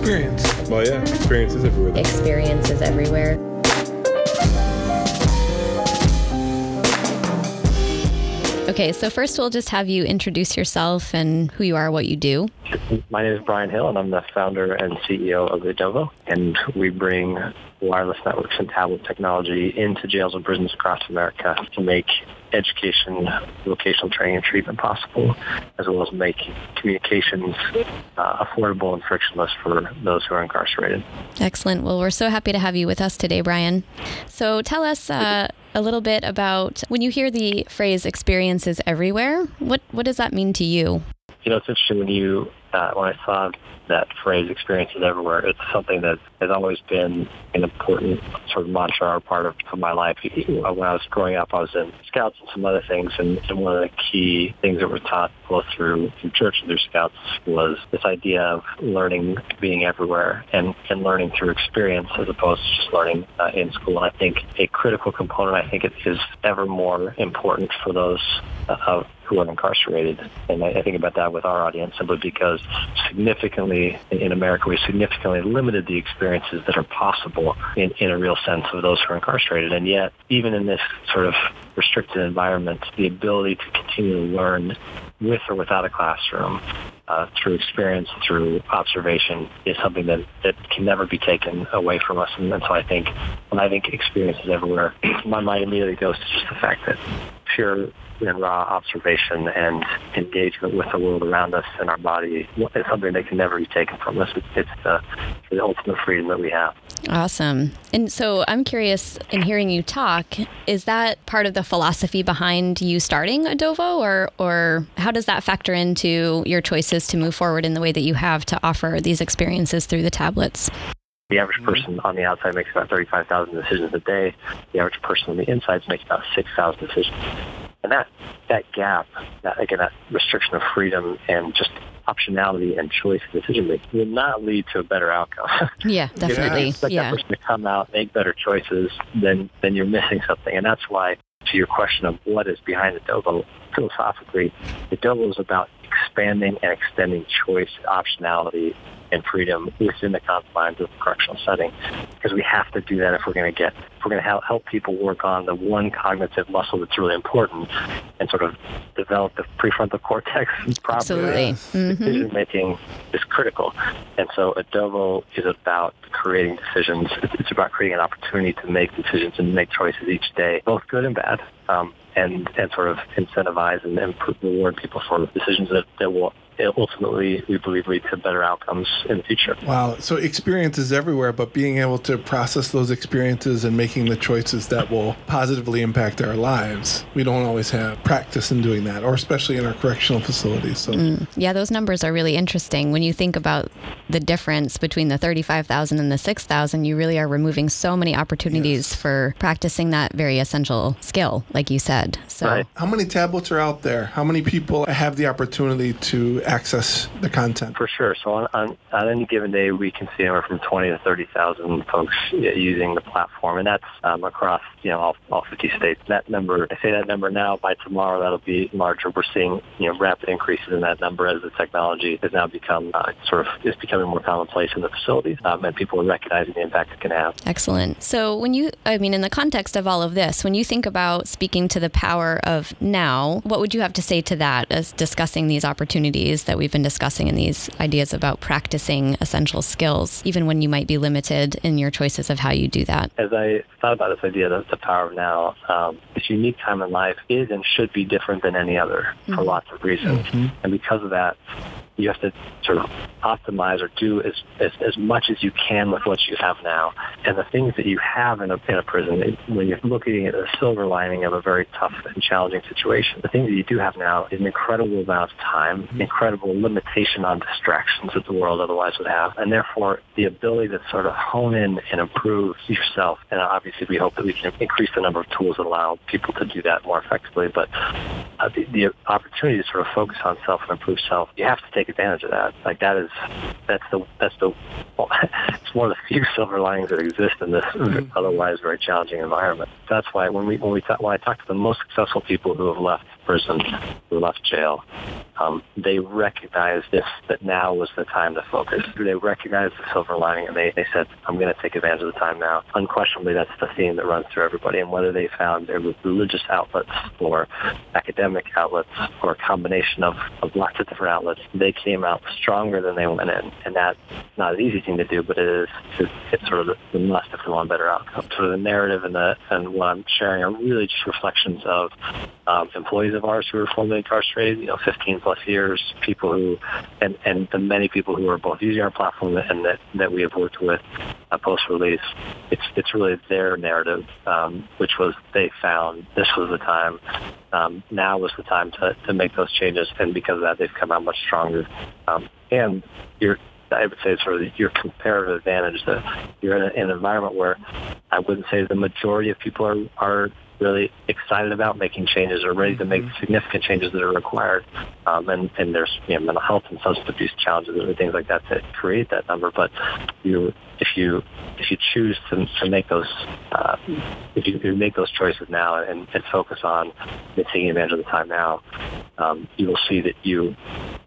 experience. Well, yeah, experiences everywhere. though. Experiences everywhere. Okay, so first we'll just have you introduce yourself and who you are, what you do. My name is Brian Hill, and I'm the founder and CEO of Edovo. And we bring wireless networks and tablet technology into jails and prisons across America to make education, vocational training, and treatment possible, as well as make communications uh, affordable and frictionless for those who are incarcerated. Excellent. Well, we're so happy to have you with us today, Brian. So tell us uh, a little bit about when you hear the phrase experiences everywhere, what, what does that mean to you? You know, it's interesting when you uh, when I saw that phrase "experiences everywhere," it's something that has always been an important sort of mantra or part of, of my life. When I was growing up, I was in Scouts and some other things, and, and one of the key things that were taught both through, through church and through Scouts was this idea of learning being everywhere and, and learning through experience as opposed to just learning uh, in school. And I think a critical component, I think it is ever more important for those uh, who are incarcerated. And I, I think about that with our audience simply because significantly in America, we significantly limited the experiences that are possible in, in a real sense of those who are incarcerated. And yet, even in this sort of restricted environment, the ability to continue to learn with or without a classroom uh, through experience, through observation, is something that, that can never be taken away from us. And, and so I think when I think experiences everywhere, my mind immediately goes to just the fact that pure and raw observation and engagement with the world around us and our body is something that can never be taken from us. It's, the, the ultimate freedom that we have. Awesome. And so I'm curious in hearing you talk, is that part of the philosophy behind you starting Edovo or or how does that factor into your choices to move forward in the way that you have to offer these experiences through the tablets? The average person on the outside makes about 35,000 decisions a day. The average person on the inside makes about 6,000 decisions. And that, that gap, that, again, that restriction of freedom and just optionality and choice and decision making will not lead to a better outcome. Yeah, definitely. Expect yeah. that person to come out, make better choices, then then you're missing something. And that's why, to your question of what is behind Edovo, philosophically, Edovo is about expanding and extending choice, optionality, and freedom within the confines of the correctional setting. Because we have to do that if we're going to get, if we're going to help, help people work on the one cognitive muscle that's really important and sort of develop the prefrontal cortex properly. Absolutely. Mhm. Decision making is critical. And so Edovo is about creating decisions. It's it's about creating an opportunity to make decisions and make choices each day, both good and bad. Um, and, and sort of incentivize and, and reward people for decisions that, that will ultimately, we believe, lead to better outcomes in the future. Wow. So experience is everywhere, but being able to process those experiences and making the choices that will positively impact our lives. We don't always have practice in doing that, or especially in our correctional facilities. So Mm. Yeah, those numbers are really interesting. When you think about the difference between the 35,000 and the 6,000, you really are removing so many opportunities for practicing that very essential skill, like you said. So, Right. how many tablets are out there? How many people have the opportunity to access the content? For sure. So on, on, on any given day, we can see anywhere from 20 to 30,000 folks using the platform, and that's um, across you know all, all 50 states. That number, I say that number now. By tomorrow, that'll be larger. We're seeing you know rapid increases in that number as the technology has now become uh, sort of is becoming more commonplace in the facilities, um, and people are recognizing the impact it can have. Excellent. So, when you, I mean, in the context of all of this, when you think about speaking to the power of now, what would you have to say to that as discussing these opportunities that we've been discussing in these ideas about practicing essential skills, even when you might be limited in your choices of how you do that? as I thought about this idea of the power of now, um, this unique time in life is and should be different than any other for lots of reasons. And because of that, you have to sort of optimize or do as, as, as much as you can with what you have now. And the things that you have in a, in a prison, when you're looking at the silver lining of a very tough and challenging situation, the things that you do have now is an incredible amount of time, incredible limitation on distractions that the world otherwise would have. And therefore, the ability to sort of hone in and improve yourself. And obviously, we hope that we can increase the number of tools that allow people to do that more effectively. But uh, the, the opportunity to sort of focus on self and improve self, you have to take advantage of that. Like that is, that's the, that's the, well, it's one of the few silver linings that exist in this mm-hmm. otherwise very challenging environment. That's why when we, when we talk, when I talk to the most successful people who have left prison, who left jail, um, they recognized this that now was the time to focus. They recognized the silver lining, and they, they said, "I'm going to take advantage of the time now." Unquestionably, that's the theme that runs through everybody. And whether they found their religious outlets or academic outlets or a combination of, of lots of different outlets, they came out stronger than they went in, and that's not an easy thing to do, but it is it's, it's sort of the must if we want better outcome. So the narrative and the and what I'm sharing are really just reflections of um, employees of ours who were formerly incarcerated, you know, 15 plus years, people who, and, and the many people who are both using our platform and that, that we have worked with uh, post-release. It's, it's really their narrative, um, which was they found this was the time, um, now was the time to, to make those changes. And because of that, they've come out much stronger. Um, and you're, I would say sort of your comparative advantage that you're in, a, in an environment where I wouldn't say the majority of people are, are really excited about making changes or ready to make mm-hmm. significant changes that are required. Um, and, and there's you know, mental health and substance abuse challenges and things like that that create that number. But you, if you if you choose to, to make those uh, if, you, if you make those choices now and, and focus on taking advantage of the time now, um, you will see that you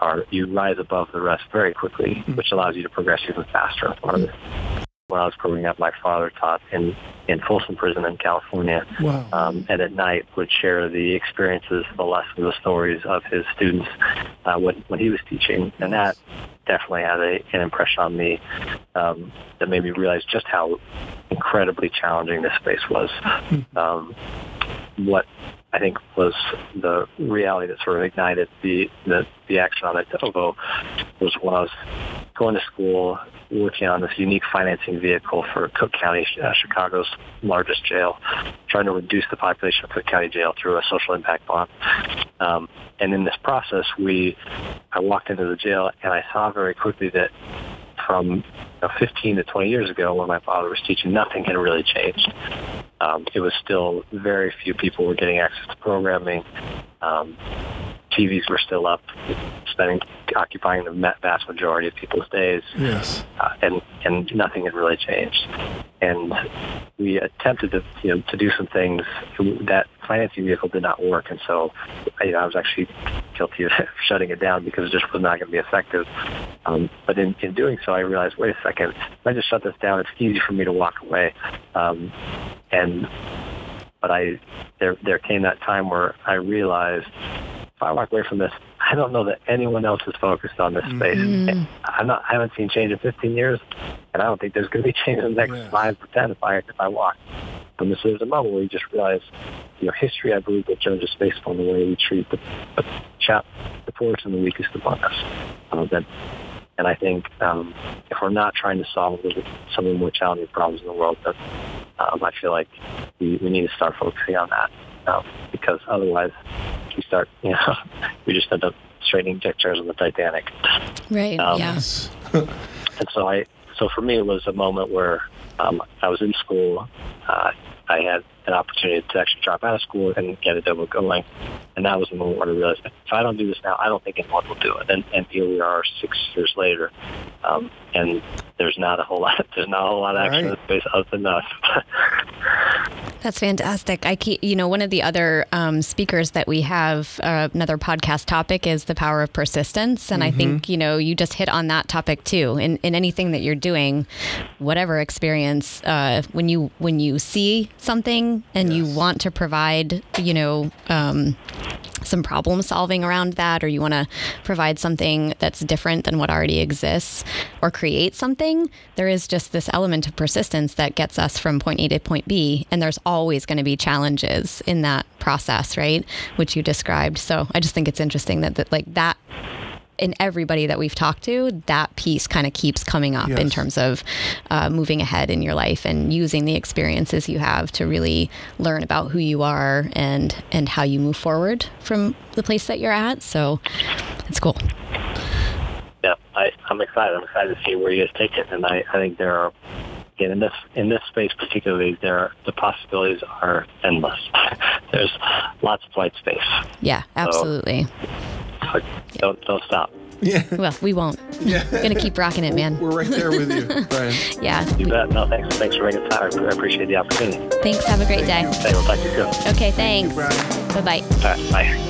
are you rise above the rest very quickly, mm-hmm. which allows you to progress even faster. The when I was growing up, my father taught in, in Folsom Prison in California. Wow. Um, and at night would share the experiences, the lessons, the stories of his students uh, when, when he was teaching. And that definitely had a, an impression on me um, that made me realize just how incredibly challenging this space was. Hmm. Um, what I think was the reality that sort of ignited the, the, the action on it Ovo was when I was going to school working on this unique financing vehicle for Cook County, uh, Chicago's largest jail, trying to reduce the population of Cook County Jail through a social impact bond. Um, and in this process, we, I walked into the jail and I saw very quickly that from you know, 15 to 20 years ago when my father was teaching, nothing had really changed. Um, it was still very few people were getting access to programming. Um, TVs were still up, spending occupying the vast majority of people's days. Yes, uh, and and nothing had really changed. And we attempted to you know to do some things that financing vehicle did not work, and so you know, I was actually guilty of shutting it down because it just was not going to be effective. Um, but in, in doing so, I realized, wait a second, if I just shut this down, it's easy for me to walk away. Um, and but I there there came that time where I realized if I walk away from this, I don't know that anyone else is focused on this space. Mm-hmm. I'm not. I haven't seen change in 15 years, and I don't think there's going to be change in the next yeah. five or 10 if I if I walk. And this is a moment where you just realize, you know, history. I believe will that judges based on the way we treat the, the chap, the poorest and the weakest among us. Uh, that and I think um, if we're not trying to solve some of the more challenging problems in the world, that um, I feel like we, we need to start focusing on that um, because otherwise we start, you know, we just end up straightening deck chairs on the Titanic. Right. Um, yes. and so I, so for me, it was a moment where um, I was in school. Uh, I had an opportunity to actually drop out of school and get Edovo going. And that was the moment where I realized if I don't do this now, I don't think anyone will do it. And, and here we are six years later, um, and there's not a whole lot. There's not a whole lot of action right. in the space other than us. That's fantastic. I keep, you know, one of the other um, speakers that we have, uh, another podcast topic is the power of persistence, and mm-hmm. I think mm-hmm. you know you just hit on that topic too. In in anything that you're doing, whatever experience, uh, when you when you see something and yes. you want to provide, you know. Um, some problem solving around that, or you want to provide something that's different than what already exists, or create something, there is just this element of persistence that gets us from point A to point B. And there's always going to be challenges in that process, right? Which you described. So I just think it's interesting that, that like that in everybody that we've talked to, that piece kind of keeps coming up yes. in terms of uh, moving ahead in your life and using the experiences you have to really learn about who you are and and how you move forward from the place that you're at. So it's cool. Yeah, I, I'm excited. I'm excited to see where you guys take it, and I, I think there are again in this in this space particularly there the possibilities are endless there's lots of white space yeah absolutely so, don't don't stop yeah. Well, we won't. Yeah. We're gonna keep rocking it, man. We're right there with you, Brian. yeah. You bet. No, thanks. Thanks for making time. I appreciate the opportunity. Thanks. Have a great Thank day. Hey, we'll talk to you soon. Okay. Thanks. Bye bye. All right. Bye.